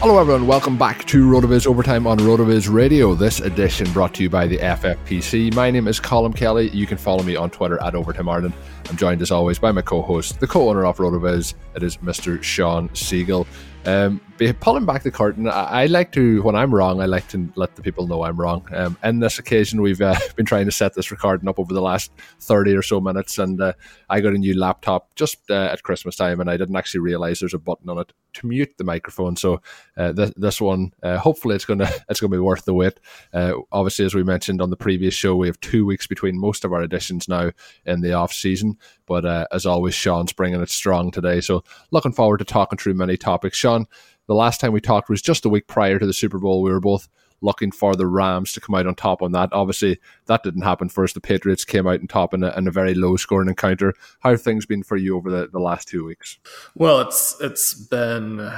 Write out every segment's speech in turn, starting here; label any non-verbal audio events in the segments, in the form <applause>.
Hello, everyone. Welcome back to RotoViz Overtime on RotoViz Radio. This edition brought to you by the FFPC. My name is Colm Kelly. You can follow me on Twitter at Overtime Ireland. I'm joined as always by my co-host, the co-owner of RotoViz. It is Mr. Shawn Siegele. Um, pulling back the curtain, I, I, like to, when I'm wrong, I like to let the people know I'm wrong. Um, in this occasion, we've uh, <laughs> been trying to set this recording up over the last 30 or so minutes, and uh, I got a new laptop just uh, at Christmas time, and I didn't actually realize there's a button on it to mute the microphone. So uh, th- this one, uh, hopefully, it's gonna <laughs> it's gonna be worth the wait. Uh, obviously, as we mentioned on the previous show, we have two weeks between most of our editions now in the off season. But as always, Shawn's bringing it strong today. So looking forward to talking through many topics. Shawn, the last time we talked was just a week prior to the Super Bowl. We were both looking for the Rams to come out on top on that. Obviously, that didn't happen first. The Patriots came out on top in a, in a very low scoring encounter. How have things been for you over the, the last two weeks? Well, it's it's been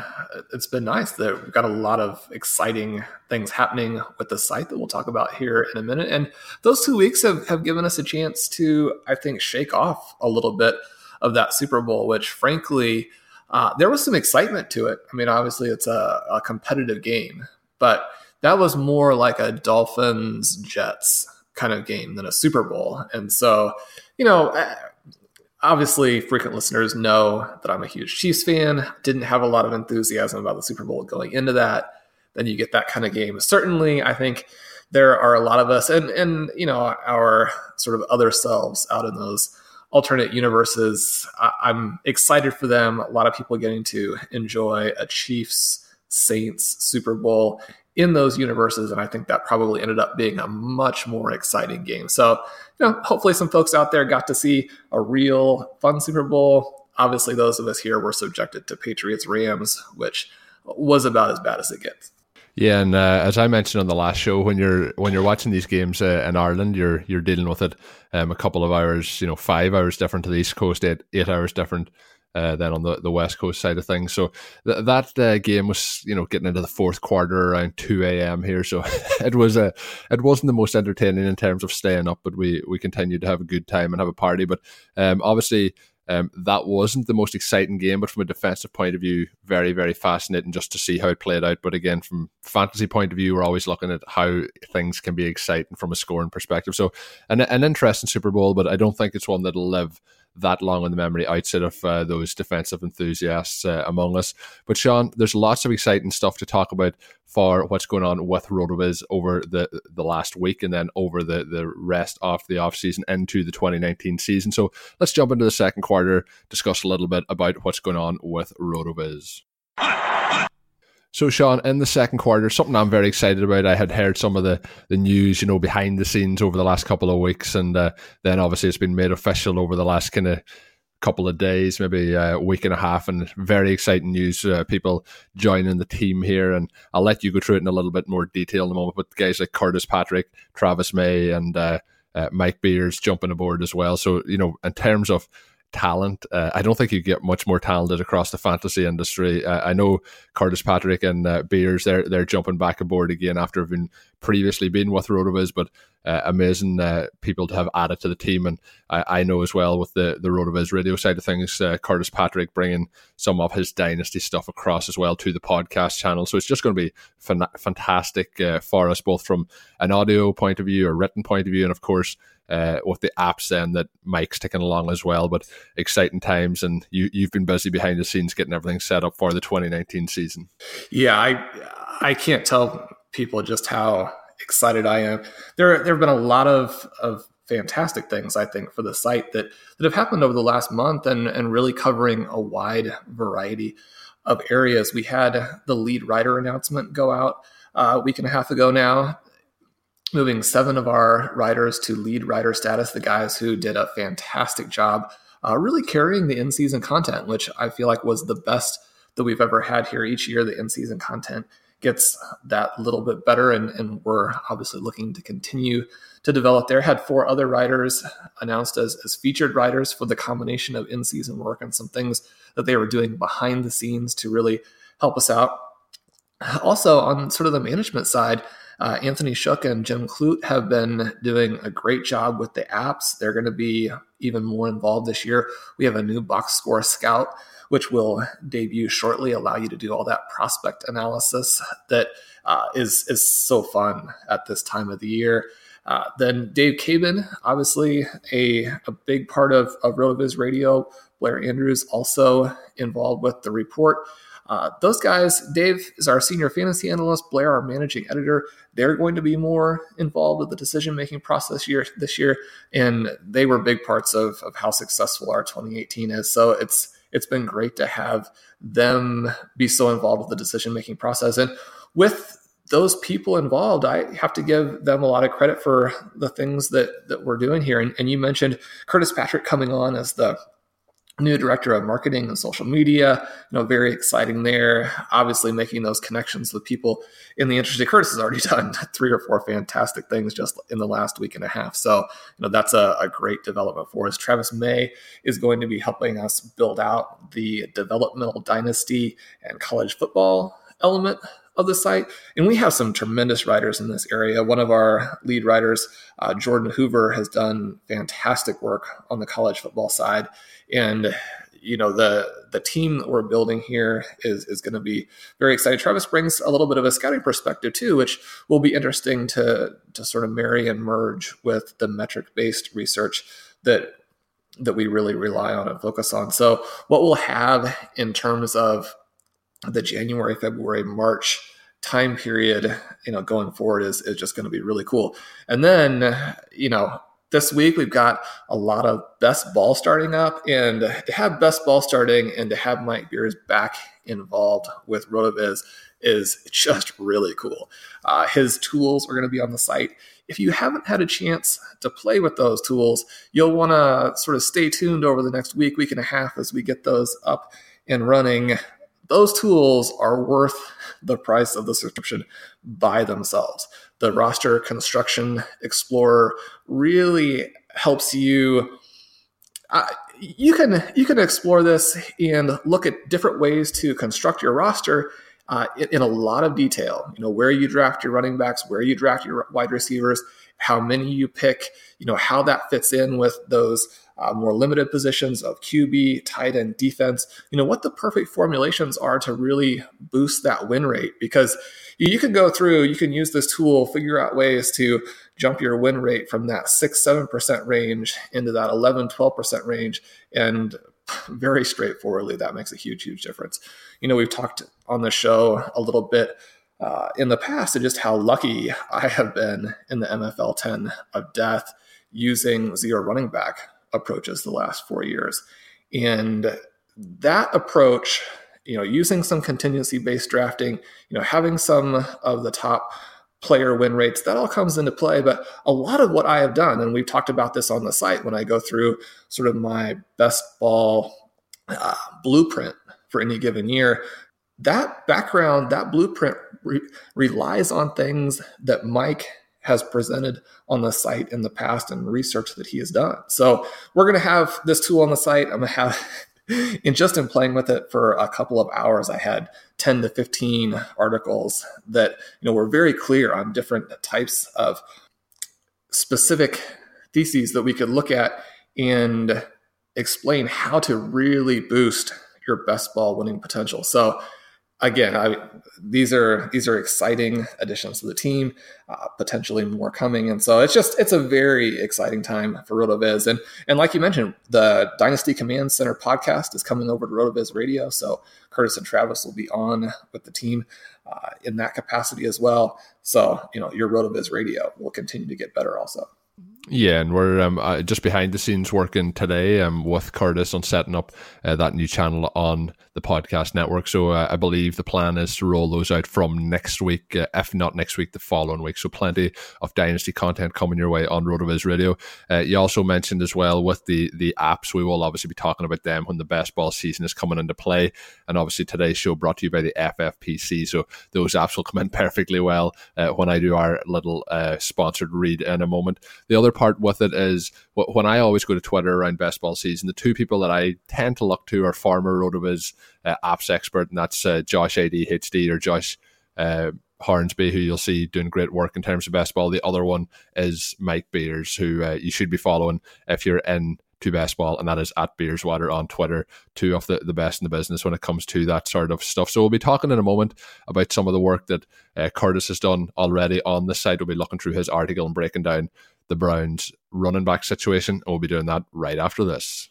it's been nice. That we've got a lot of exciting things happening with the site that we'll talk about here in a minute. And those two weeks have, have given us a chance to, I think, shake off a little bit of that Super Bowl, which frankly – uh, there was some excitement to it. I mean, obviously it's a, a competitive game, but that was more like a Dolphins Jets kind of game than a Super Bowl. And so, you know, uh, obviously frequent listeners know that I'm a huge Chiefs fan. Didn't have a lot of enthusiasm about the Super Bowl going into that. Then you get that kind of game. Certainly, I think there are a lot of us and and you know our sort of other selves out in those alternate universes. I- am excited for them. A lot of people getting to enjoy a Chiefs Saints Super Bowl in those universes, and I think that probably ended up being a much more exciting game. So, you know, hopefully some folks out there got to see a real fun Super Bowl. Obviously, those of us here were subjected to Patriots Rams, which was about as bad as it gets. Yeah, and uh, as I mentioned on the last show, when you're when you're watching these games uh, in Ireland, you're you're dealing with it um, a couple of hours, you know, five hours different to the East Coast, eight eight hours different uh, than on the, the West Coast side of things. So th- that uh, game was, you know, getting into the fourth quarter around two a.m. here. So <laughs> it was a, it wasn't the most entertaining in terms of staying up, but we we continued to have a good time and have a party. But um, obviously um, that wasn't the most exciting game, but from a defensive point of view, very, very fascinating just to see how it played out. But again, from fantasy point of view, we're always looking at how things can be exciting from a scoring perspective. So, an, an interesting Super Bowl, but I don't think it's one that'll live that long in the memory outside of uh, those defensive enthusiasts uh, among us. But Shawn, there's lots of exciting stuff to talk about for what's going on with RotoViz over the the last week and then over the, the rest of the off season into the 2019 season. So let's jump into the second quarter, discuss a little bit about what's going on with RotoViz. So, Shawn, in the second quarter, something I'm very excited about. I had heard some of the, the news, you know, behind the scenes over the last couple of weeks, and uh, then obviously it's been made official over the last kind of couple of days, maybe a week and a half, and very exciting news. Uh, people joining the team here, and I'll let you go through it in a little bit more detail in a moment. But guys like Curtis Patrick, Travis May, and uh, uh, Mike Beers jumping aboard as well. So, you know, in terms of talent. Uh, I don't think you get much more talented across the fantasy industry. Uh, I know Curtis Patrick and uh, Beers they're they're jumping back aboard again after having previously been with Rotoviz, but uh, amazing uh, people to have added to the team. And I, I, know as well with the the Rotoviz radio side of things, uh, Curtis Patrick bringing some of his dynasty stuff across as well to the podcast channel. So it's just going to be fan- fantastic for us both from an audio point of view, a written point of view, and of course uh, with the apps then that Mike's taking along as well. But exciting times, and you you've been busy behind the scenes getting everything set up for the 2019 season. Yeah, I I can't tell people just how excited I am. There there have been a lot of of fantastic things I think for the site that that have happened over the last month and and really covering a wide variety of areas. We had the lead writer announcement go out uh, a week and a half ago now moving seven of our writers to lead writer status, the guys who did a fantastic job uh, really carrying the in season content, which I feel like was the best that we've ever had here. Each year, the in season content gets that little bit better, and, and we're obviously looking to continue to develop there. Had four other writers announced as, as featured writers for the combination of in season work and some things that they were doing behind the scenes to really help us out. Also, on sort of the management side, uh, Anthony Shook and Jim Kloet have been doing a great job with the apps. They're going to be even more involved this year. We have a new box score scout, which will debut shortly, allow you to do all that prospect analysis that uh, is is so fun at this time of the year. Uh, then Dave Caban, obviously a, a big part of, of RotoViz Radio. Blair Andrews also involved with the report. Uh, those guys, Dave is our senior fantasy analyst, Blair, our managing editor. They're going to be more involved with the decision making process year this year, and they were big parts of, of how successful our 2018 is. So it's it's been great to have them be so involved with the decision making process, and with those people involved, I have to give them a lot of credit for the things that that we're doing here. And, and you mentioned Curtis Patrick coming on as the new director of marketing and social media. You know, very exciting there. Obviously, making those connections with people in the industry. Curtis has already <laughs> done three or four fantastic things just in the last week and a half. So, you know, that's a, a great development for us. Travis May is going to be helping us build out the developmental dynasty and college football element of the site. And we have some tremendous writers in this area. One of our lead writers, uh, Jordan Hoover, has done fantastic work on the college football side. And you know the the team that we're building here is is going to be very exciting. Travis brings a little bit of a scouting perspective too, which will be interesting to to sort of marry and merge with the metric based research that that we really rely on and focus on. So what we'll have in terms of the January, February, March time period, you know, going forward is is just going to be really cool. And then, you know, this week we've got a lot of best ball starting up, and to have best ball starting and to have Mike Beers back involved with Rotoviz is just really cool. Uh, his tools are going to be on the site. If you haven't had a chance to play with those tools, you'll want to sort of stay tuned over the next week, week and a half as we get those up and running those tools are worth the price of the subscription by themselves. The roster construction explorer really helps you. Uh, you can you can explore this and look at different ways to construct your roster uh, in, in, a lot of detail. You know where you draft your running backs, where you draft your wide receivers, how many you pick, you know, how that fits in with those uh, more limited positions of QB, tight end, defense, you know, what the perfect formulations are to really boost that win rate. Because you can go through, you can use this tool, figure out ways to jump your win rate from that 6 7% range into that 11 12% range. And very straightforwardly, that makes a huge, huge difference. You know, we've talked on the show a little bit uh, in the past and just how lucky I have been in the MFL 10 of death using zero running back approaches the last four years. And that approach, you know, using some contingency based drafting, you know, having some of the top player win rates, that all comes into play. But a lot of what I have done, and we've talked about this on the site when I go through sort of my best ball uh, blueprint for any given year, that background, that blueprint re- relies on things that Mike has presented on the site in the past and research that he has done. So we're going to have this tool on the site. I'm going to have, <laughs> in just in playing with it for a couple of hours, I had 10 to 15 articles that you know were very clear on different types of specific theses that we could look at and explain how to really boost your best ball winning potential. So again, I, these are these are exciting additions to the team, uh, potentially more coming, and so it's just it's a very exciting time for Rotoviz. And and like you mentioned, the Dynasty Command Center podcast is coming over to Rotoviz Radio, so Curtis and Travis will be on with the team uh, in that capacity as well. So you know, your Rotoviz Radio will continue to get better also. Yeah, and we're um, uh, just behind the scenes working today um, with Curtis on setting up uh, that new channel on the podcast network. So uh, I believe the plan is to roll those out from next week, uh, if not next week, the following week. So plenty of Dynasty content coming your way on Rotoviz Radio. Uh, you also mentioned as well with the the apps, we will obviously be talking about them when the best ball season is coming into play. And obviously today's show brought to you by the FFPC. So those apps will come in <laughs> perfectly well uh, when I do our little uh, sponsored read in a moment. The other part with it is when I always go to Twitter around best ball season, the two people that I tend to look to are former Rotoviz uh, apps expert, and that's uh, Josh ADHD or Josh uh, Hornsby, who you'll see doing great work in terms of best ball. The other one is Mike Beers, who uh, you should be following if you're in to best ball, and that is at Beerswater on Twitter, two of the, the best in the business when it comes to that sort of stuff. So we'll be talking in a moment about some of the work that uh, Curtis has done already on the site. We'll be looking through his article and breaking down the Browns running back situation, and we'll be doing that right after this.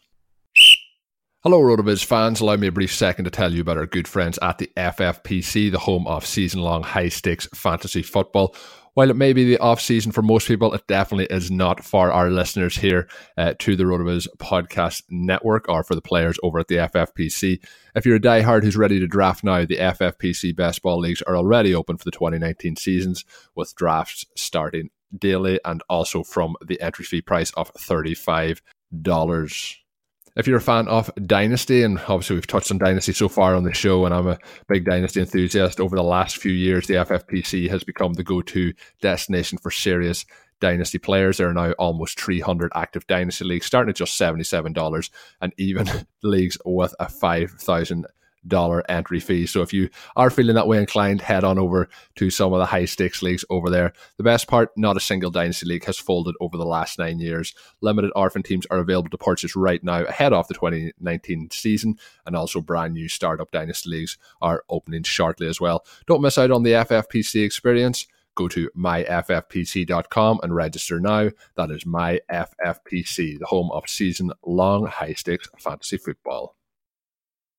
Hello, Rotoviz fans. Allow me a brief second to tell you about our good friends at the FFPC, the home of season long high stakes fantasy football. While it may be the off season for most people, it definitely is not for our listeners here uh, to the Rotoviz podcast network or for the players over at the FFPC. If you're a diehard who's ready to draft now, the FFPC best ball leagues are already open for the 2019 seasons with drafts starting daily and also from the entry fee price of $35 if you're a fan of Dynasty, and obviously we've touched on Dynasty so far on the show, and I'm a big Dynasty enthusiast, over the last few years, the FFPC has become the go to destination for serious Dynasty players. There are now almost 300 active Dynasty leagues, starting at just $77, and even <laughs> leagues with a 5,000 dollar entry fee. So if you are feeling that way inclined, head on over to some of the high stakes leagues over there. The best part, not a single dynasty league has folded over the last nine years. Limited orphan teams are available to purchase right now ahead of the 2019 season, and also brand new startup dynasty leagues are opening shortly as well. Don't miss out on the FFPC experience. Go to myffpc.com and register now. That is myffpc, the home of season long high stakes fantasy football.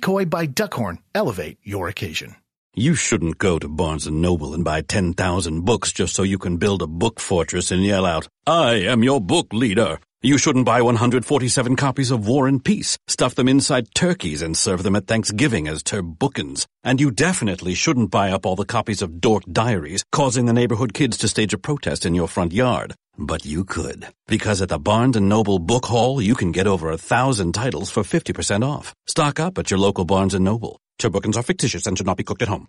by Duckhorn elevate your occasion. You shouldn't go to Barnes & Noble and buy 10,000 books just so you can build a book fortress and yell out, I am your book leader. You shouldn't buy 147 copies of War and Peace, stuff them inside turkeys, and serve them at Thanksgiving as turbookins. And you definitely shouldn't buy up all the copies of Dork Diaries, causing the neighborhood kids to stage a protest in your front yard. But you could. Because at the Barnes & Noble Book Haul, you can get over a thousand titles for 50% off. Stock up at your local Barnes & Noble. Turbookins are fictitious and should not be cooked at home.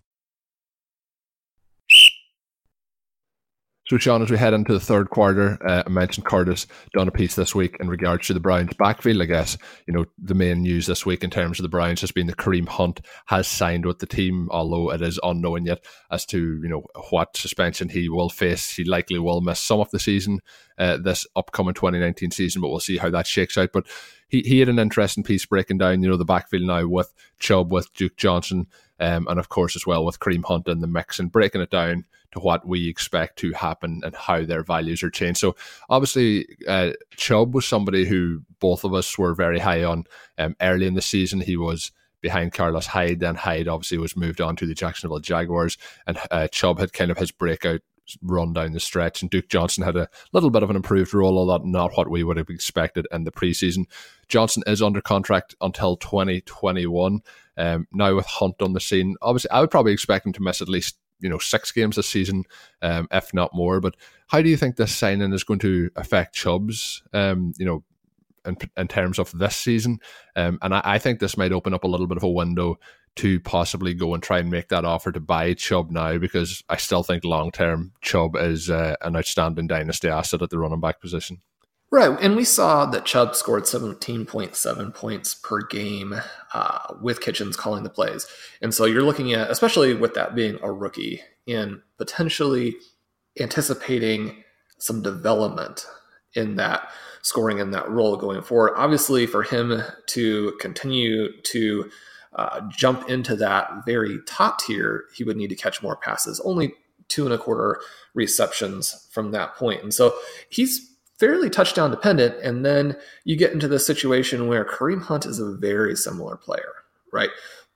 So, Shawn, as we head into the third quarter, uh, I mentioned Curtis done a piece this week in regards to the Browns backfield. I guess you know the main news this week in terms of the Browns has been the Kareem Hunt has signed with the team, although it is unknown yet as to you know what suspension he will face. He likely will miss some of the season uh, this upcoming 2019 season, but we'll see how that shakes out. But he, he had an interesting piece breaking down you know the backfield now with Chubb, with Duke Johnson, um, and of course as well with Kareem Hunt in the mix and breaking it down to what we expect to happen and how their values are changed. So obviously, uh, Chubb was somebody who both of us were very high on um, early in the season. He was behind Carlos Hyde. Then Hyde obviously was moved on to the Jacksonville Jaguars, and uh, Chubb had kind of his breakout run down the stretch. And Duke Johnson had a little bit of an improved role, although not what we would have expected in the preseason. Johnson is under contract until 2021. Um, now with Hunt on the scene, obviously I would probably expect him to miss at least you know six games this season, um, if not more. But how do you think this signing is going to affect Chubbs? Um, you know, in, in terms of this season, um, and I, I, think this might open up a little bit of a window to possibly go and try and make that offer to buy Chubb now because I still think long term Chubb is uh, an outstanding dynasty asset at the running back position. Right. And we saw that Chubb scored 17.7 points per game uh, with Kitchens calling the plays. And so you're looking at, especially with that being a rookie, and potentially anticipating some development in that scoring in that role going forward. Obviously, for him to continue to uh, jump into that very top tier, he would need to catch more passes. Only two and a quarter receptions from that point. And so he's fairly touchdown dependent. And then you get into the situation where Kareem Hunt is a very similar player, right?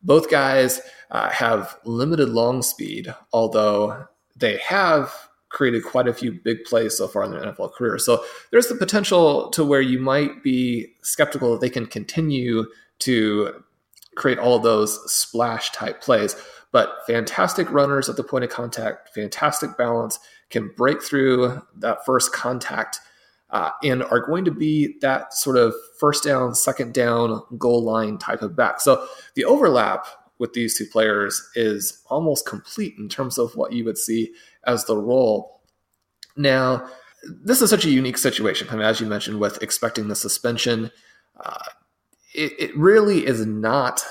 Both guys uh, have limited long speed, although they have created quite a few big plays so far in their NFL career. So there's the potential to where you might be skeptical that they can continue to create all those splash type plays. But fantastic runners at the point of contact, fantastic balance, can break through that first contact uh, and are going to be that sort of first down, second down, goal line type of back. So the overlap with these two players is almost complete in terms of what you would see as the role. Now, this is such a unique situation, I mean, as you mentioned, with expecting the suspension. Uh, it, it really is not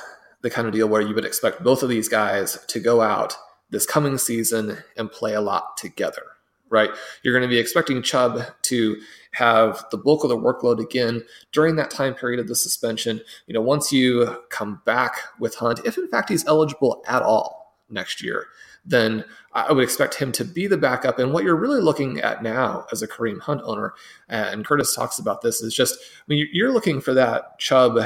the kind of deal where you would expect both of these guys to go out this coming season and play a lot together right? You're going to be expecting Chubb to have the bulk of the workload again during that time period of the suspension. You know, once you come back with Hunt, if in fact he's eligible at all next year, then I would expect him to be the backup. And what you're really looking at now as a Kareem Hunt owner, and Curtis talks about this, is just I mean, you're looking for that Chubb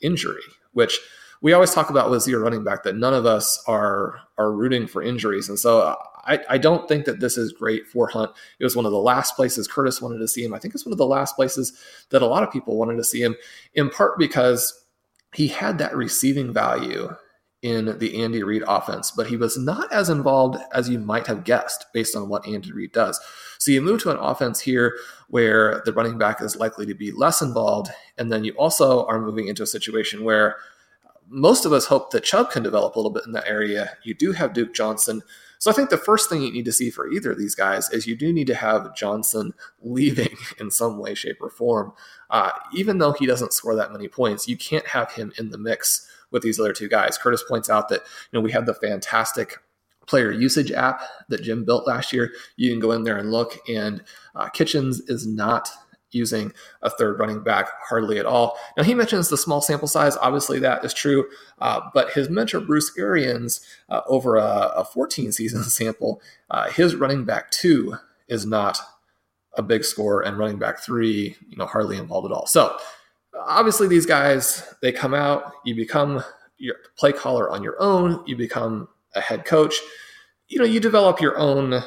injury, which we always talk about with zero running back that none of us are are rooting for injuries, and so I, I don't think that this is great for Hunt. It was one of the last places Curtis wanted to see him. I think it's one of the last places that a lot of people wanted to see him, in part because he had that receiving value in the Andy Reid offense, but he was not as involved as you might have guessed based on what Andy Reid does. So you move to an offense here where the running back is likely to be less involved, and then you also are moving into a situation where most of us hope that Chubb can develop a little bit in that area. You do have Duke Johnson, so I think the first thing you need to see for either of these guys is you do need to have Johnson <laughs> leaving in some way, shape, or form. Uh, even though he doesn't score that many points, you can't have him in the mix with these other two guys. Curtis points out that you know we have the fantastic player usage app that Jim built last year. You can go in there and look, and uh, Kitchens is not using a third running back hardly at all. Now, he mentions the small sample size. Obviously, that is true. Uh, but his mentor, Bruce Arians, uh, over a, a, 14 season <laughs> sample, uh, his running back two is not a big score, and running back three, you know, hardly involved at all. So, obviously, these guys, they come out, you become your play caller on your own, you become a head coach. You know, you develop your own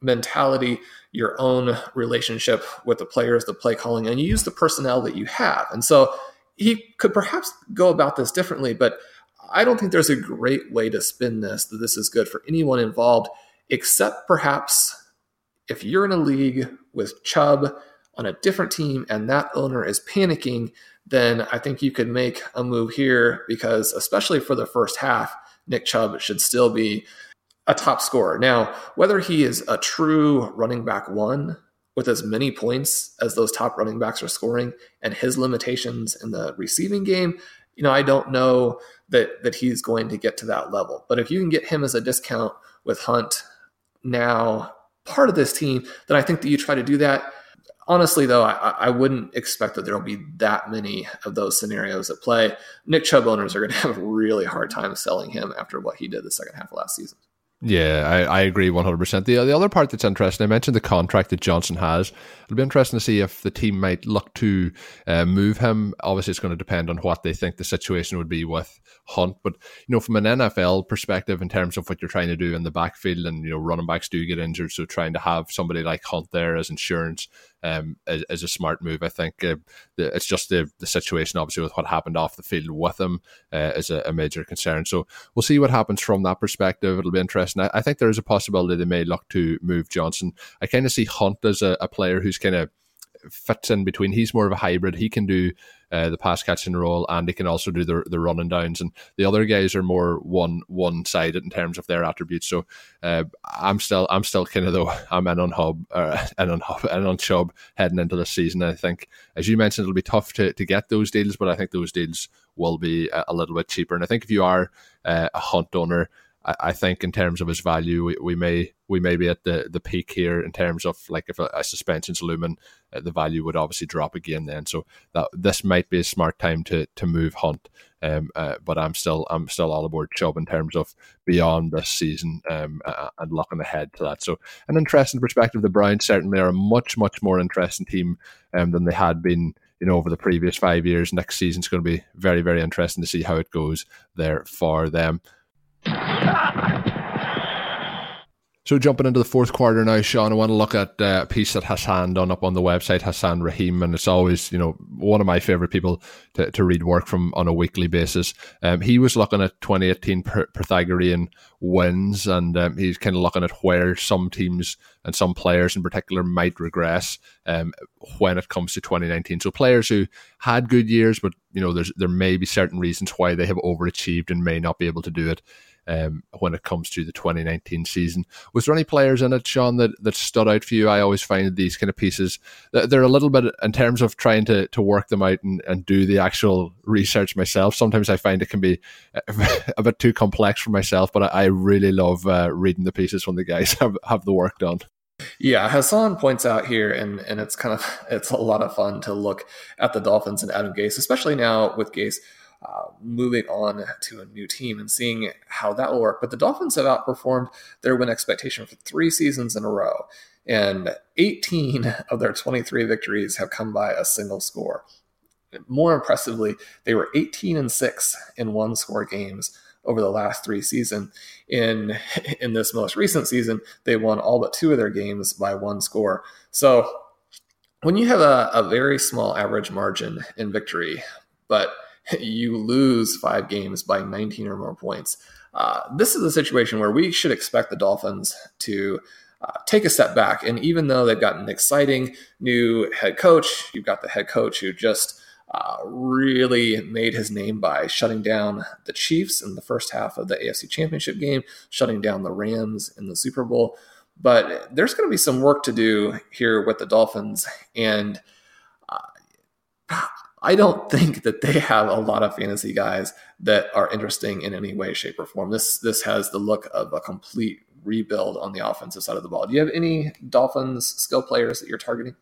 mentality, your own relationship with the players, the play calling, and you use the personnel that you have. And so he could perhaps go about this differently, but I don't think there's a great way to spin this that this is good for anyone involved, except perhaps if you're in a league with Chubb on a different team and that owner is panicking, then I think you could make a move here because, especially for the first half, Nick Chubb should still be a top scorer. Now, whether he is a true running back one with as many points as those top running backs are scoring and his limitations in the receiving game, you know, I don't know that that he's going to get to that level. But if you can get him as a discount with Hunt now part of this team, then I think that you try to do that. Honestly, though, I, I wouldn't expect that there will be that many of those scenarios at play. Nick Chubb owners are going <laughs> to have a really hard time selling him after what he did the second half of last season. Yeah, I, I agree 100%. The, the other part that's interesting, I mentioned the contract that Johnson has. It'll be interesting to see if the team might look to uh, move him. Obviously, it's going to depend on what they think the situation would be with Hunt. But, you know, from an NFL perspective, in terms of what you're trying to do in the backfield, and, you know, running backs do get injured. So trying to have somebody like Hunt there as insurance um, is, is, a smart move. I think uh, it's just the, the situation, obviously, with what happened off the field with him uh, is a, a, major concern. So we'll see what happens from that perspective. It'll be interesting. I, I think there is a possibility they may look to move Johnson. I kind of see Hunt as a, a player who's kind of fits in between. He's more of a hybrid. He can do uh, the pass catching role, and he can also do the the running downs. And the other guys are more one one sided in terms of their attributes. So uh, I'm still I'm still kind of though <laughs> I'm <laughs> in on Hub in on Hub and on Chubb heading into the season. I think, as you mentioned, it'll be tough to to get those deals, but I think those deals will be a, a little bit cheaper. And I think if you are uh, a Hunt owner I, think in terms of his value, we, we may we may be at the, the peak here in terms of like if a, a suspension's looming, uh, the value would obviously drop again then. So that this might be a smart time to to move Hunt. Um, uh, but I'm still I'm still all aboard Chubb in terms of beyond this season um, uh, and looking ahead to that. So an interesting perspective. The Browns certainly are a much much more interesting team um, than they had been you know over the previous five years. Next season's going to be very very interesting to see how it goes there for them. So jumping into the fourth quarter now, Shawn, I want to look at uh, a piece that Hassan done up on the website, Hassan Rahim, and it's always, you know, one of my favorite people to, to read work from on a weekly basis. Um, he was looking at 2018 Pythagorean wins, and um, he's kind of looking at where some teams and some players in particular might regress um, when it comes to 2019. So players who had good years, but you know, there may be certain reasons why they have overachieved and may not be able to do it um, when it comes to the 2019 season. Was there any players in it, Shawn, that, that stood out for you? I always find these kind of pieces, they're a little bit in terms of trying to, to work them out and, and do the actual research myself. Sometimes I find it can be <laughs> a bit too complex for myself, but I, really love uh, reading the pieces when the guys <laughs> have, have the work done. Yeah, Hassan points out here, and and it's kind of <laughs> it's a lot of fun to look at the Dolphins and Adam Gase, especially now with Gase uh, moving on to a new team and seeing how that will work. But the Dolphins have outperformed their win expectation for three seasons in a row, and 18 <laughs> of their 23 victories have come by a single score. More impressively, they were 18 and six in one score games over the last three seasons. In <laughs> in this most recent season, they won all but two of their games by one score. So when you have a, a very small average margin in victory, but <laughs> you lose five games by 19 or more points. Uh, this is a situation where we should expect the Dolphins to uh, take a step back. And even though they've got an exciting new head coach, you've got the head coach who just uh, really made his name by shutting down the Chiefs in the first half of the AFC Championship game, shutting down the Rams in the Super Bowl. But there's going to be some work to do here with the Dolphins. And uh, I don't <laughs> think that they have a lot of fantasy guys that are interesting in any way, shape, or form. This this has the look of a complete rebuild on the offensive side of the ball. Do you have any Dolphins skill players that you're targeting?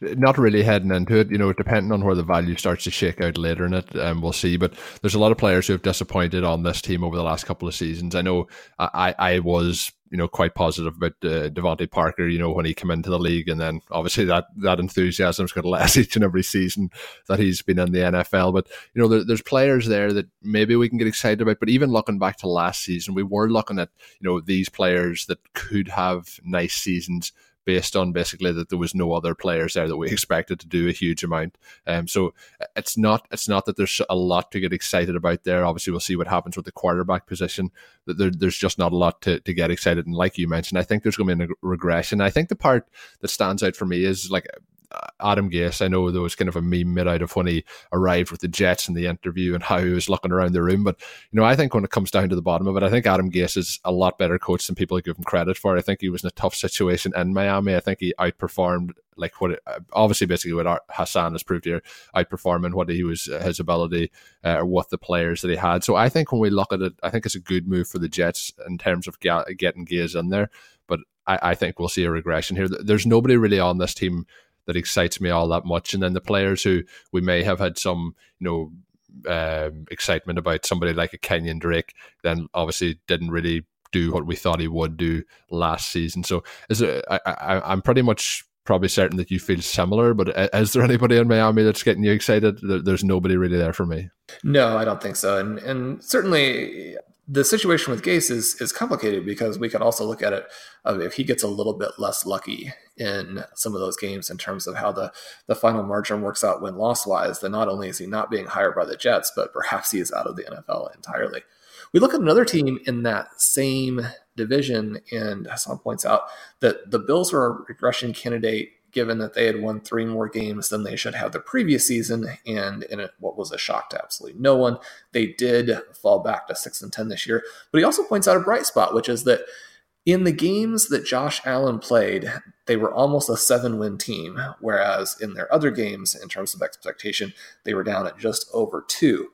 Not really heading into it, you know, depending on where the value starts to shake out later in it, um, we'll see. But there's a lot of players who have disappointed on this team over the last couple of seasons. I know I, I was you know quite positive about uh, DeVante Parker. You know when he came into the league, and then obviously that that enthusiasm's got <laughs> less each and every season that he's been in the NFL. But you know there, there's players there that maybe we can get excited about. But even looking back to last season, we were looking at you know these players that could have nice seasons based on basically that there was no other players there that we <laughs> expected to do a huge amount. Um, so it's not it's not that there's a lot to get excited about there. Obviously, we'll see what happens with the quarterback position. That there, there's just not a lot to, to get excited. And like you mentioned, I think there's going to be a regression. I think the part that stands out for me is like Adam Gase, I know there was kind of a meme made out of when he arrived with the Jets in the interview and how he was looking around the room. But, you know, I think when it comes down to the bottom of it, I think Adam Gase is a lot better coach than people give him credit for. I think he was in a tough situation in Miami. I think he outperformed, like what, it, obviously, basically what Hassan has proved here, outperforming what he was, his ability uh, what the players that he had. So I think when we look at it, I think it's a good move for the Jets in terms of getting Gase in there. But I, I think we'll see a regression here. There's nobody really on this team that excites me all that much. And then the players who we may have had some, you know, um, excitement about somebody like a Kenyan Drake, then obviously didn't really do what we thought he would do last season. So is it, I, I, I'm pretty much probably certain that you feel similar, but is there anybody in Miami that's getting you excited? There's nobody really there for me. No, I don't think so. And, and certainly the situation with Gase is is complicated because we can also look at it if he gets a little bit less lucky in some of those games in terms of how the the final margin works out win loss wise, then not only is he not being hired by the Jets, but perhaps he is out of the NFL entirely. We look at another team in that same division, and Hassan points out that the Bills are a regression candidate given that they had won three more games than they should have the previous season, and in a, what was a shock to absolutely no one, they did fall back to six and ten this year. But he also points out a bright spot, which is that in the games that Josh Allen played, they were almost a seven-win team, whereas in their other games, in terms of expectation, they were down at just over two.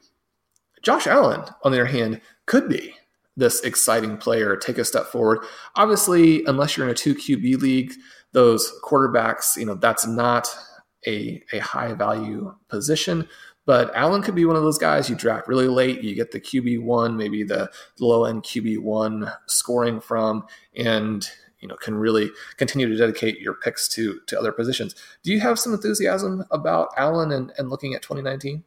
Josh Allen, on the other hand, could be this exciting player take a step forward. Obviously, unless you're in a two QB league, those quarterbacks, you know, that's not a, a high value position. But Allen could be one of those guys you draft really late. You get the QB one, maybe the low end QB one scoring from, and you know can really continue to dedicate your picks to to other positions. Do you have some enthusiasm about Allen and, and looking at 2019?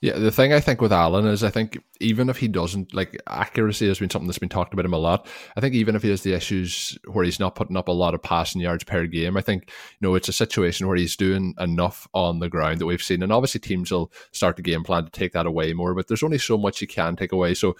Yeah, the thing I think with Allen is I think even if he doesn't like accuracy has been something that's been talked about him a lot. I think even if he has the issues where he's not putting up a lot of passing yards per game, I think you know it's a situation where he's doing enough on the ground that we've seen, and obviously teams will start the game plan to take that away more. But there's only so much you can take away. So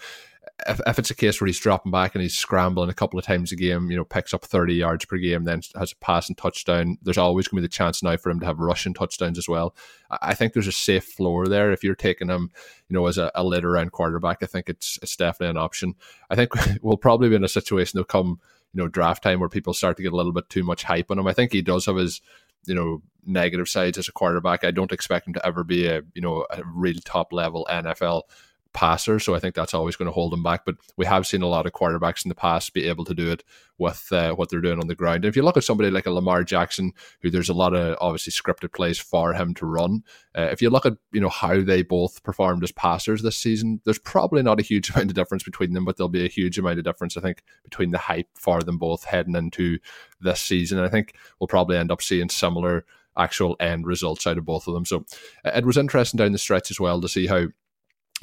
if, if it's a case where he's dropping back and he's scrambling a couple of times a game, you know, picks up 30 yards per game, then has a passing touchdown, there's always going to be the chance now for him to have rushing touchdowns as well. I think there's a safe floor there. If you're taking him, you know, as a, a later round quarterback, I think it's it's definitely an option. I think <laughs> we'll probably be in a situation to come, you know, draft time where people start to get a little bit too much hype on him. I think he does have his, you know, negative sides as a quarterback. I don't expect him to ever be a, you know, a real top level NFL passer, so I think that's always going to hold him back. But we have seen a lot of quarterbacks in the past be able to do it with uh, what they're doing on the ground. And if you look at somebody like a Lamar Jackson, who there's a lot of obviously scripted plays for him to run, uh, if you look at you know how they both performed as passers this season, there's probably not a huge <laughs> amount of difference between them, but there'll be a huge amount of difference I think between the hype for them both heading into this season. And I think we'll probably end up seeing similar actual end results out of both of them. So uh, it was interesting down the stretch as well to see how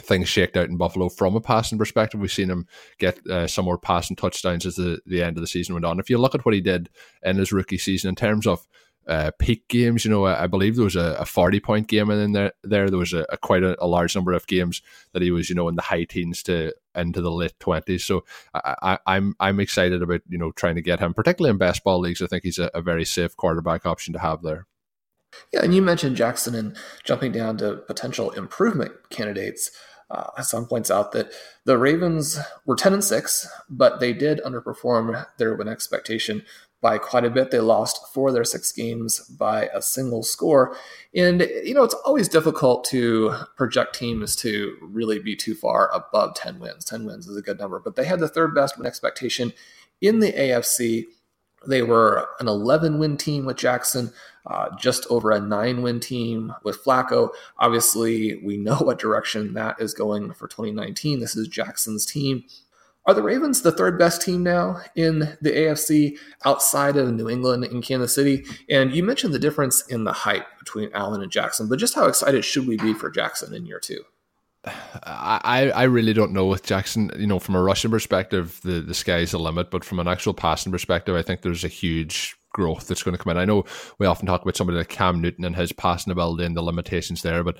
things shaked out in Buffalo from a passing perspective. We've seen him get uh, some more passing touchdowns as the, the end of the season went on. If you look at what he did in his rookie season in terms of uh, peak games, you know, I, I believe there was a, a, 40 point game in there. There, there was a, a quite a, a, large number of games that he was, you know, in the high teens to into the late 20s. So I, I, I'm I'm excited about you know trying to get him, particularly in best ball leagues. I think he's a, a very safe quarterback option to have there. Yeah, and you mentioned Jackson and jumping down to potential improvement candidates. Uh, Hassan points out that the Ravens were 10 and 6, but they did underperform their win expectation by quite a bit. They lost four of their six games by a single score. And, you know, it's always difficult to project teams to really be too far above 10 wins. 10 wins is a good number, but they had the third best win expectation in the AFC They were an 11 win team with Jackson, uh, just over a nine win team with Flacco. Obviously, we know what direction that is going for 2019. This is Jackson's team. Are the Ravens the third best team now in the AFC outside of New England and Kansas City? And you mentioned the difference in the hype between Allen and Jackson, but just how excited should we be for Jackson in year two? I, I really don't know with Jackson. You know, from a rushing perspective, the, the sky's the limit. But from an actual passing perspective, I think there's a huge growth that's going to come in. I know we often talk about somebody like Cam Newton and his passing ability and the limitations there, but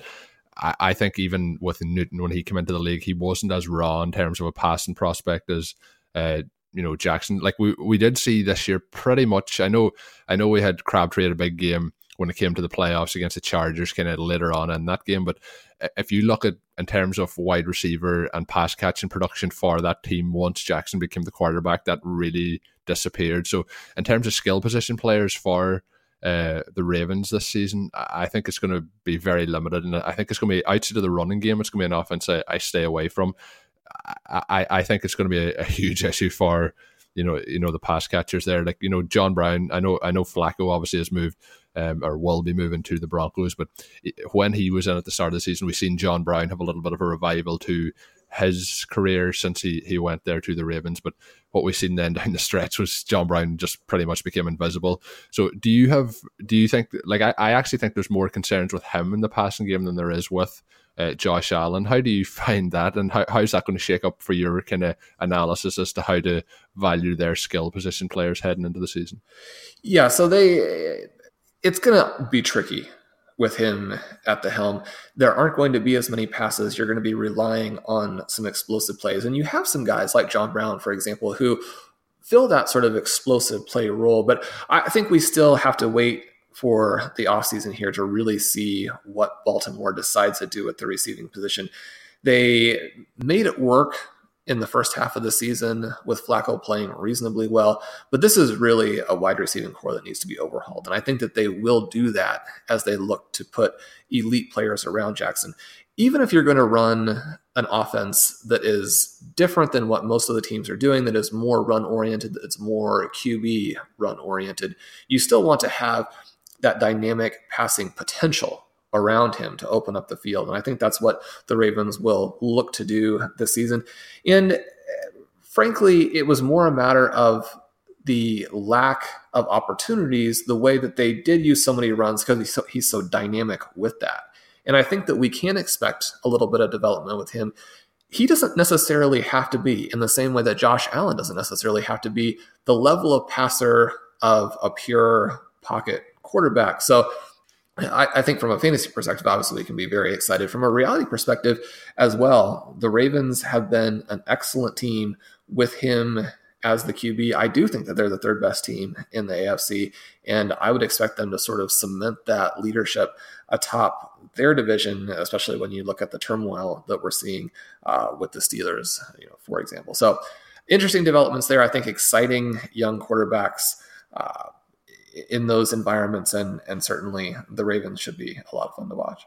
I, I think even with Newton when he came into the league, he wasn't as raw in terms of a passing prospect as uh, you know Jackson. Like we we did see this year, pretty much. I know I know we had Crabtree at a big game when it came to the playoffs against the Chargers, kind of later on in that game. But if you look at in terms of wide receiver and pass catching production for that team, once Jackson became the quarterback, that really disappeared. So in terms of skill position players for uh, the Ravens this season, I think it's going to be very limited, and I think it's going to be outside of the running game. It's going to be an offense I, I stay away from. I, I think it's going to be a, a, huge <laughs> issue for you know you know the pass catchers there. Like you know John Brown, I know I know Flacco obviously has moved um, or will be moving to the Broncos, but when he was in at the start of the season, we've seen John Brown have a little bit of a revival to his career since he, he went there to the Ravens. But what we've seen then <laughs> down the stretch was John Brown just pretty much became invisible. So do you have do you think like I, I actually think there's more concerns with him in the passing game than there is with uh, Josh Allen. How do you <laughs> find that, and how, how's that going to shake up for your kind of analysis as to how to value their skill position players heading into the season? Yeah, so they it's going to be tricky with him at the helm, there aren't going to be as many passes. You're going to be relying on some explosive plays. And you have some guys like John Brown, for example, who fill that sort of explosive play role. But I think we still have to wait for the offseason here to really see what Baltimore decides to do at the receiving position. They made it work in the first half of the season with Flacco playing reasonably well. But this is really a wide receiving corps that needs to be overhauled. And I think that they will do that as they look to put elite players around Jackson. Even if you're going to run an offense that is different than what most of the teams are doing, that is more run oriented, that's more QB run oriented, you still want to have that dynamic passing potential around him to open up the field. And I think that's what the Ravens will look to do this season. And uh, frankly, it was more a matter of the lack of opportunities, the way that they did use so many runs because he's so, he's so dynamic with that. And I think that we can expect a little bit of development with him. He doesn't necessarily have to be in the same way that Josh Allen doesn't necessarily have to be the level of passer of a pure pocket quarterback. So I, I, think from a fantasy perspective, obviously, we can be very excited. From a reality perspective as well, the Ravens have been an excellent team with him as the QB. I do think that they're the third best team in the AFC, and I would expect them to sort of cement that leadership atop their division, especially when you look at the turmoil that we're seeing uh, with the Steelers, you know, for example. So, interesting developments there. I think exciting young quarterbacks. Uh, in those environments, and and certainly the Ravens should be a lot of fun to watch.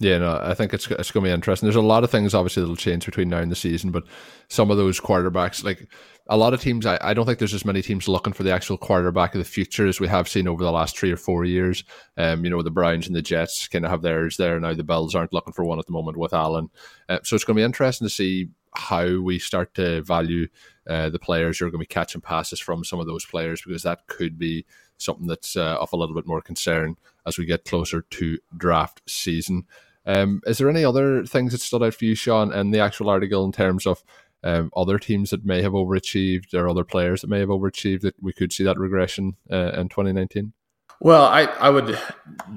Yeah, no, I think it's it's going to be interesting. There's a lot of things obviously that'll change between now and the season, but some of those quarterbacks, like a lot of teams, I, I don't think there's as many teams looking for the actual quarterback of the future as we have seen over the last three or four years. Um, you know, the Browns and the Jets kind of have theirs there now. The Bills aren't looking for one at the moment with Allen, uh, so it's going to be interesting to see how we start to value uh, the players you're going to be catching passes from some of those players because that could be something that's uh, of a little bit more concern as we get closer to draft season. Um, is there any other things that stood out for you, Shawn, in the actual article in terms of um, other teams that may have overachieved or other players that may have overachieved that we could see that regression uh, in 2019? Well, I, I would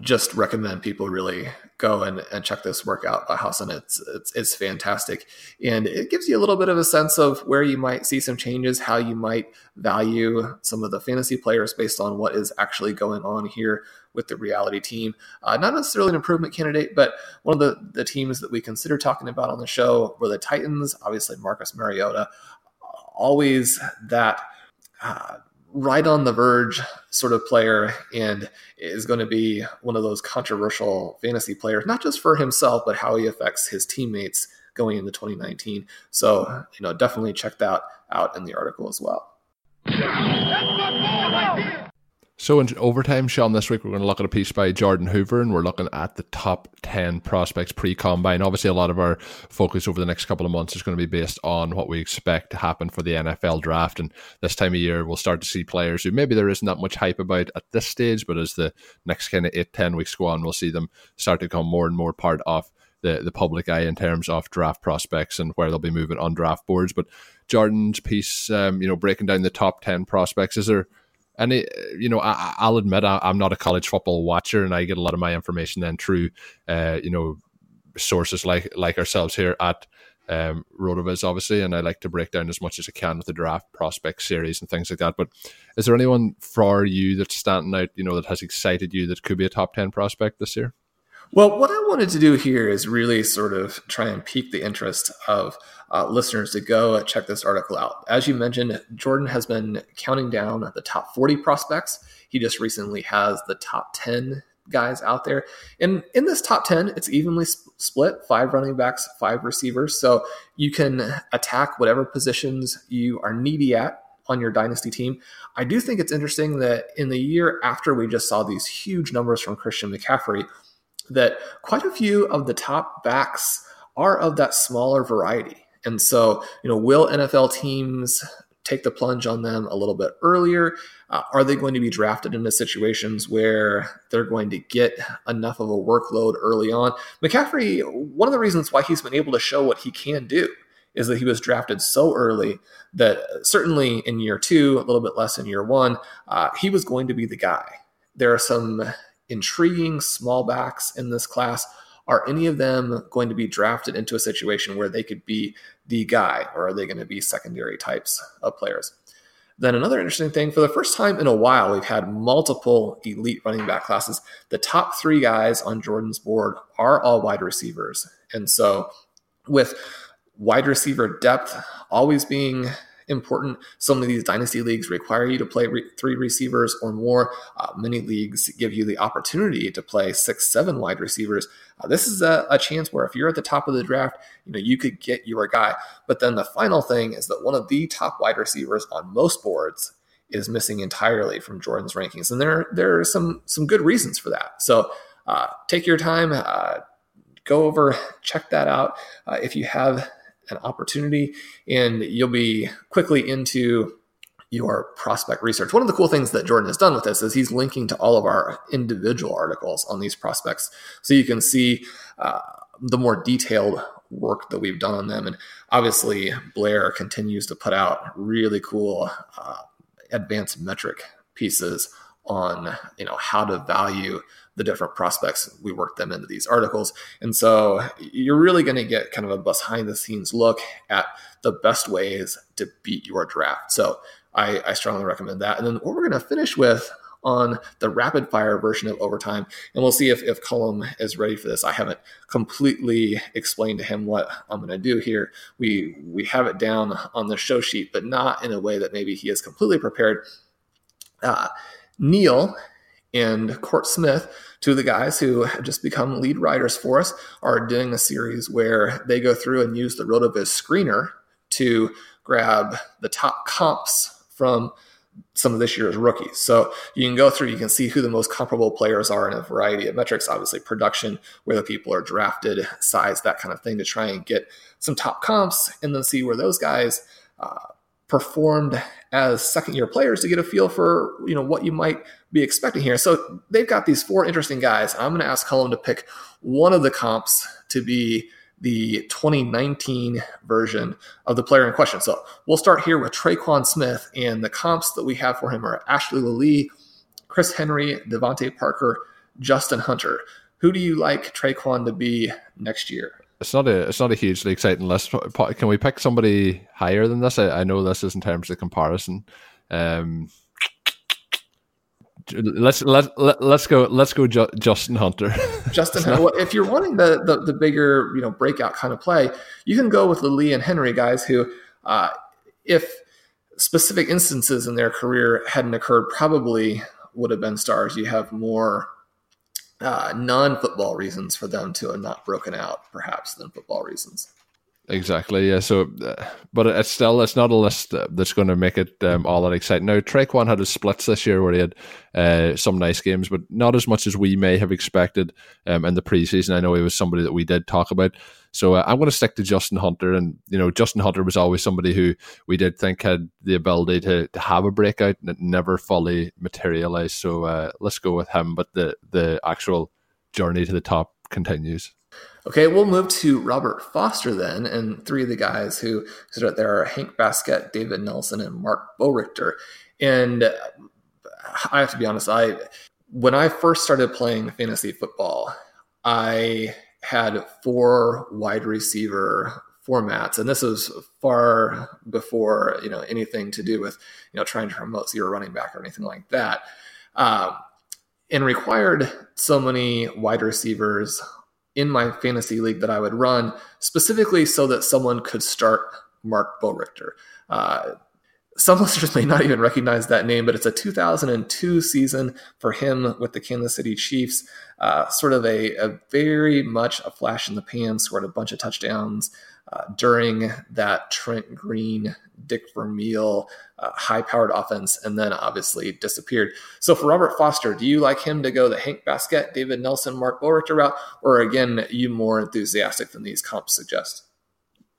just recommend people really go and, and check this workout by Hassan. It's, it's, it's fantastic. And it gives you a little bit of a sense of where you might see some changes, how you might value some of the fantasy players based on what is actually going on here with the reality team. Uh, not necessarily an improvement candidate, but one of the, the teams that we consider talking about on the show were the Titans, obviously Marcus Mariota. Always that. Uh, right on the verge sort of player and is going to be one of those controversial fantasy players, not just for himself, but how he affects his teammates going into 2019. So, you know, definitely check that out in the article as well. So in overtime, Shawn, this week we're going to look at a piece by Jordan Hoover, and we're looking at the top ten prospects pre-combine. Obviously, a lot of our focus over the next couple of months is going to be based on what we expect to happen for the NFL draft. And this time of year, we'll start to see players who maybe there isn't that much hype about at this stage, but as the next kind of eight, ten weeks go on, we'll see them start to become more and more part of the, the public eye in terms of draft prospects and where they'll be moving on draft boards. But Jordan's piece, um, you know, breaking down the top ten prospects, is there and it, you know, I, will admit I, am not a college football watcher, and I get a lot of my information then through, uh, you know, sources like like ourselves here at um, Rotoviz, obviously, and I like to break down as much as I can with the draft prospect series and things like that. But is there anyone for you that's standing out, you know, that has excited you that could be a top ten prospect this year? Well, what I wanted to do here is really sort of try and pique the interest of uh, listeners to go check this article out. As you mentioned, Jordan has been counting down the top 40 prospects. He just recently has the top 10 guys out there. And in this top 10, it's evenly split five running backs, five receivers. So you can attack whatever positions you are needy at on your dynasty team. I do think it's interesting that in the year after we just saw these huge numbers from Christian McCaffrey, that quite a few of the top backs are of that smaller variety. And so, you know, will NFL teams take the plunge on them a little bit earlier? Uh, are they going to be drafted into situations where they're going to get enough of a workload early on? McCaffrey, one of the reasons why he's been able to show what he can do is that he was drafted so early that certainly in year two, a little bit less in year one, uh, he was going to be the guy. There are some intriguing small backs in this class. Are any of them going to be drafted into a situation where they could be the guy, or are they going to be secondary types of players? Then, another interesting thing for the first time in a while, we've had multiple elite running back classes. The top three guys on Jordan's board are all wide receivers. And so, with wide receiver depth always being important. Some of these dynasty leagues require you to play re- three receivers or more. Uh, many leagues give you the opportunity to play six, seven wide receivers. Uh, this is a, a, chance where if you're at the top of the draft, you know you could get your guy. But then the final thing is that one of the top wide receivers on most boards is missing entirely from Jordan's rankings, and there there are some some good reasons for that. So uh, take your time. Uh, go over, check that out. Uh, if you have an opportunity, and you'll be quickly into your prospect research. One of the cool things that Jordan has done with this is he's linking to all of our individual articles on these prospects. So you can see uh, the more detailed work that we've done on them. And obviously, Blair continues to put out really cool uh, advanced metric pieces on you know how to value the different prospects. We work them into these articles. And so you're really going to get kind of a behind the scenes look at the best ways to beat your draft. So I, I strongly recommend that. And then what we're going to finish with on the rapid fire version of overtime. And we'll see if, if Colm is ready for this. I haven't completely explained to him what I'm going to do here. We, we have it down on the show sheet, but not in a way that maybe he is completely prepared. Uh, Neil and Court Smith, two of the guys who have just become lead writers for us, are doing a series where they go through and use the RotoViz screener to grab the top comps from some of this year's rookies. So you can go through, you can see who the most comparable players are in a variety of metrics, obviously production, where the people are drafted, size, that kind of thing, to try and get some top comps and then see where those guys uh, performed as second year players to get a feel for you know what you might be expecting here. So they've got these four interesting guys. I'm going to ask Colm to pick one of the comps to be the 2019 version of the player in question. So we'll start here with Tre'Quan Smith, and the comps that we have for him are Ashley Lelie, Chris Henry, DeVante Parker, Justin Hunter. Who do you like Tre'Quan to be next year? It's not a it's not a hugely exciting list. Can we pick somebody higher than this? I, I know this is in terms of comparison. Um, let's let, let let's go let's go Ju- Justin Hunter. <laughs> Justin, Hunter. Well, if you're wanting the, the, the bigger you know breakout kind of play, you can go with the Lee and Henry guys who, uh, if specific instances in their career hadn't occurred, probably would have been stars. You have more uh, non football reasons for them to have not broken out, perhaps, than football reasons. Exactly. Yeah. So, uh, but it's still it's not a list that's going to make it um, all that exciting. Now, Tre'Quan had his splits this year where he had uh, some nice games, but not as much as we may have expected um, in the preseason. I know he was somebody that we did talk about. So uh, I'm going to stick to Justin Hunter, and you know, Justin Hunter was always somebody who we did think had the ability to, to have a breakout, and it never fully materialized. So uh, let's go with him. But the the actual journey to the top continues. Okay, we'll move to Robert Foster then, and three of the guys who out there are Hank Baskett, David Nelson, and Marc Boerigter. And I have to be honest, I when I first started playing fantasy football, I had four wide receiver formats, and this was far before you know anything to do with you know trying to promote zero running back or anything like that. Um, and required so many wide receivers in my fantasy league that I would run, specifically so that someone could start Marc Boerigter. Uh, some <laughs> listeners may not even recognize that name, but it's a 2002 season for him with the Kansas City Chiefs. Uh, sort of a, a, very much a flash in the pan, scored a bunch of touchdowns uh, during that Trent Green, Dick Vermeil, uh, high powered offense, and then obviously disappeared. So for Robert Foster, do you like him to go the Hank Baskett, David Nelson, Marc Boerigter route, or again, you more enthusiastic than these comps suggest?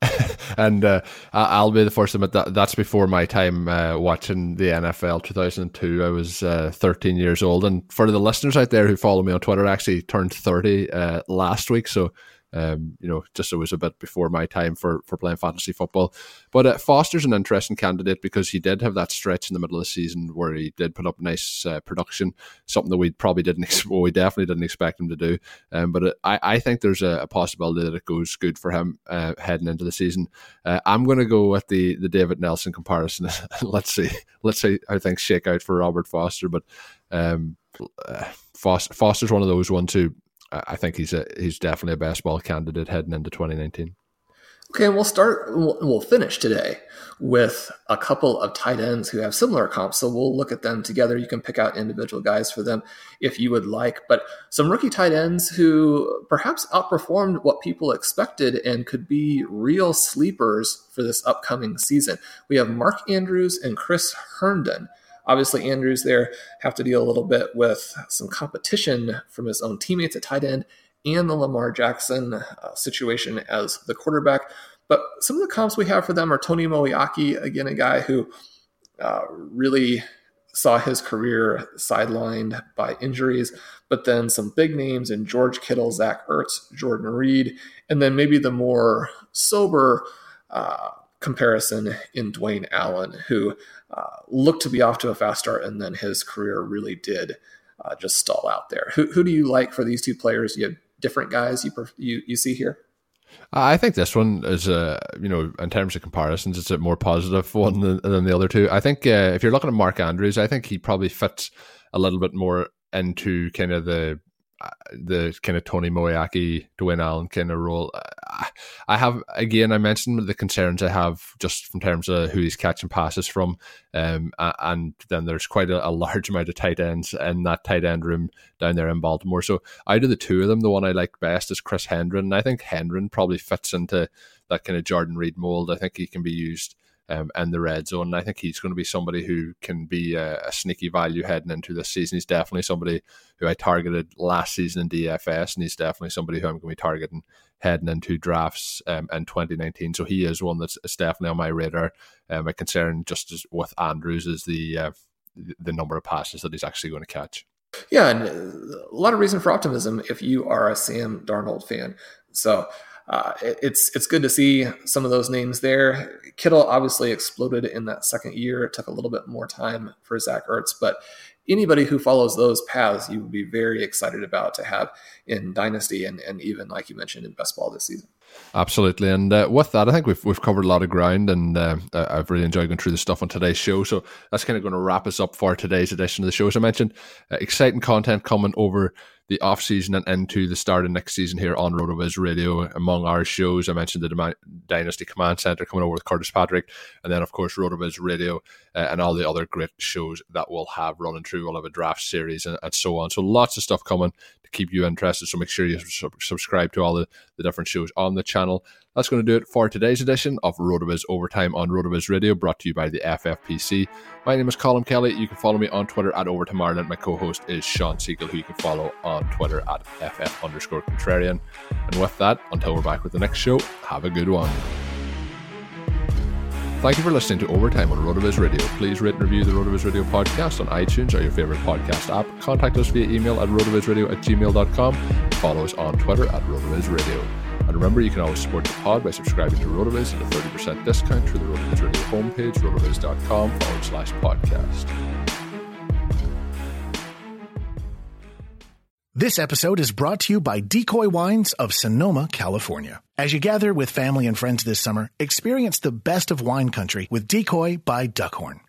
<laughs> and uh, I'll be the first to admit that that's before my time uh, watching the NFL 2002. I was uh, 13 years old. And for the listeners out there who follow me on Twitter, I actually turned 30 uh, last week. So um, you know, just it was a bit before my time for for playing fantasy football. But uh, Foster's an interesting candidate because he did have that stretch in the middle of the season where he did put up nice uh, production, something that we probably didn't, <laughs> well, we definitely didn't expect him to do. Um, but it, I, I think there's a, a, possibility that it goes good for him uh, heading into the season. Uh, I'm going to go with the the David Nelson comparison. <laughs> let's see, let's see how things shake out for Robert Foster, but. Um, uh, Foster, Foster's one of those ones who I think he's a he's definitely a best ball candidate heading into 2019. Okay, and we'll start. We'll, we'll finish today with a couple of tight ends who have similar comps. So we'll look at them together. You can pick out individual guys for them if you would like. But some rookie tight ends who perhaps outperformed what people expected and could be real sleepers for this upcoming season. We have Mark Andrews and Chris Herndon. Obviously, Andrews there have to deal a little bit with some competition from his own teammates at tight end and the Lamar Jackson uh, situation as the quarterback. But some of the comps we have for them are Tony Moeaki, again, a guy who uh, really saw his career sidelined by injuries, but then some big names in George Kittle, Zach Ertz, Jordan Reed, and then maybe the more sober uh, comparison in Dwayne Allen, who uh, looked to be off to a fast start, and then his career really did uh, just stall out there. Who, who do you like for these two players? You have different guys you you, you see here. I think this one is a you know in terms of comparisons, it's a more positive one than, than the other two. I think uh, if you're looking at Mark Andrews, I think he probably fits a little bit more into kind of the the kind of Tony Moeaki, Dwayne Allen kind of role. I have again, I mentioned the concerns I have just in terms of who he's catching passes from, um, and then there's quite a, a, large <laughs> amount of tight ends in that tight end room down there in Baltimore. So out of the two of them, the one I like best is Chris Herndon. And I think Herndon probably fits into that kind of Jordan Reed mold. I think he can be used um, in the red zone. And I think he's going to be somebody who can be a, a, sneaky value heading into this season. He's definitely somebody who I targeted last season in DFS, and he's definitely somebody who I'm going to be targeting heading into drafts um, in 2019. So he is one that's definitely on my radar. Um, my concern, just as with Andrews, is the uh, the number of passes that he's actually going to catch. Yeah, and a lot of reason for optimism if you are a Sam Darnold fan. So uh, it, it's it's good to see some of those names there. Kittle obviously exploded in that second year. It took a little bit more time for Zach Ertz, but anybody who follows those paths, you would be very excited about to have in Dynasty and, and even, like you mentioned, in Best Ball this season. Absolutely, and uh, with that, I think we've we've covered a lot of ground, and uh, I've really enjoyed going through the stuff on today's show. So that's kind of going to wrap us up for today's edition of the show. As I mentioned, uh, exciting content coming over the off season and into the start of next season here on RotoViz Radio. Among our shows, I mentioned the Dynasty Command Center coming over with Curtis Patrick, and then of course RotoViz Radio uh, and all the other great shows that we'll have running through. We'll have a draft series and, and so on. So lots of stuff coming keep you interested. So make sure you sub- subscribe to all the, the different shows on the channel. That's going to do it for today's edition of RotoViz Overtime on RotoViz Radio, brought to you by the FFPC. My name is Colm Kelly. You can follow me on Twitter at Overtime Ireland. My co-host is Shawn Siegele, who you can follow on Twitter at FF underscore contrarian. And with that, until we're back with the next show, have a good one. Thank you for listening to Overtime on RotoViz Radio. Please rate and review the RotoViz Radio podcast on iTunes or your favorite podcast app. Contact us via email at rotovizradio at gmail.com. Follow us on Twitter at RotoViz Radio. And remember, you can always support the pod by subscribing to RotoViz at a 30% discount through the RotoViz Radio homepage, rotoviz.com forward slash podcast. This episode is brought to you by Decoy Wines of Sonoma, California. As you gather with family and friends this summer, experience the best of wine country with Decoy by Duckhorn.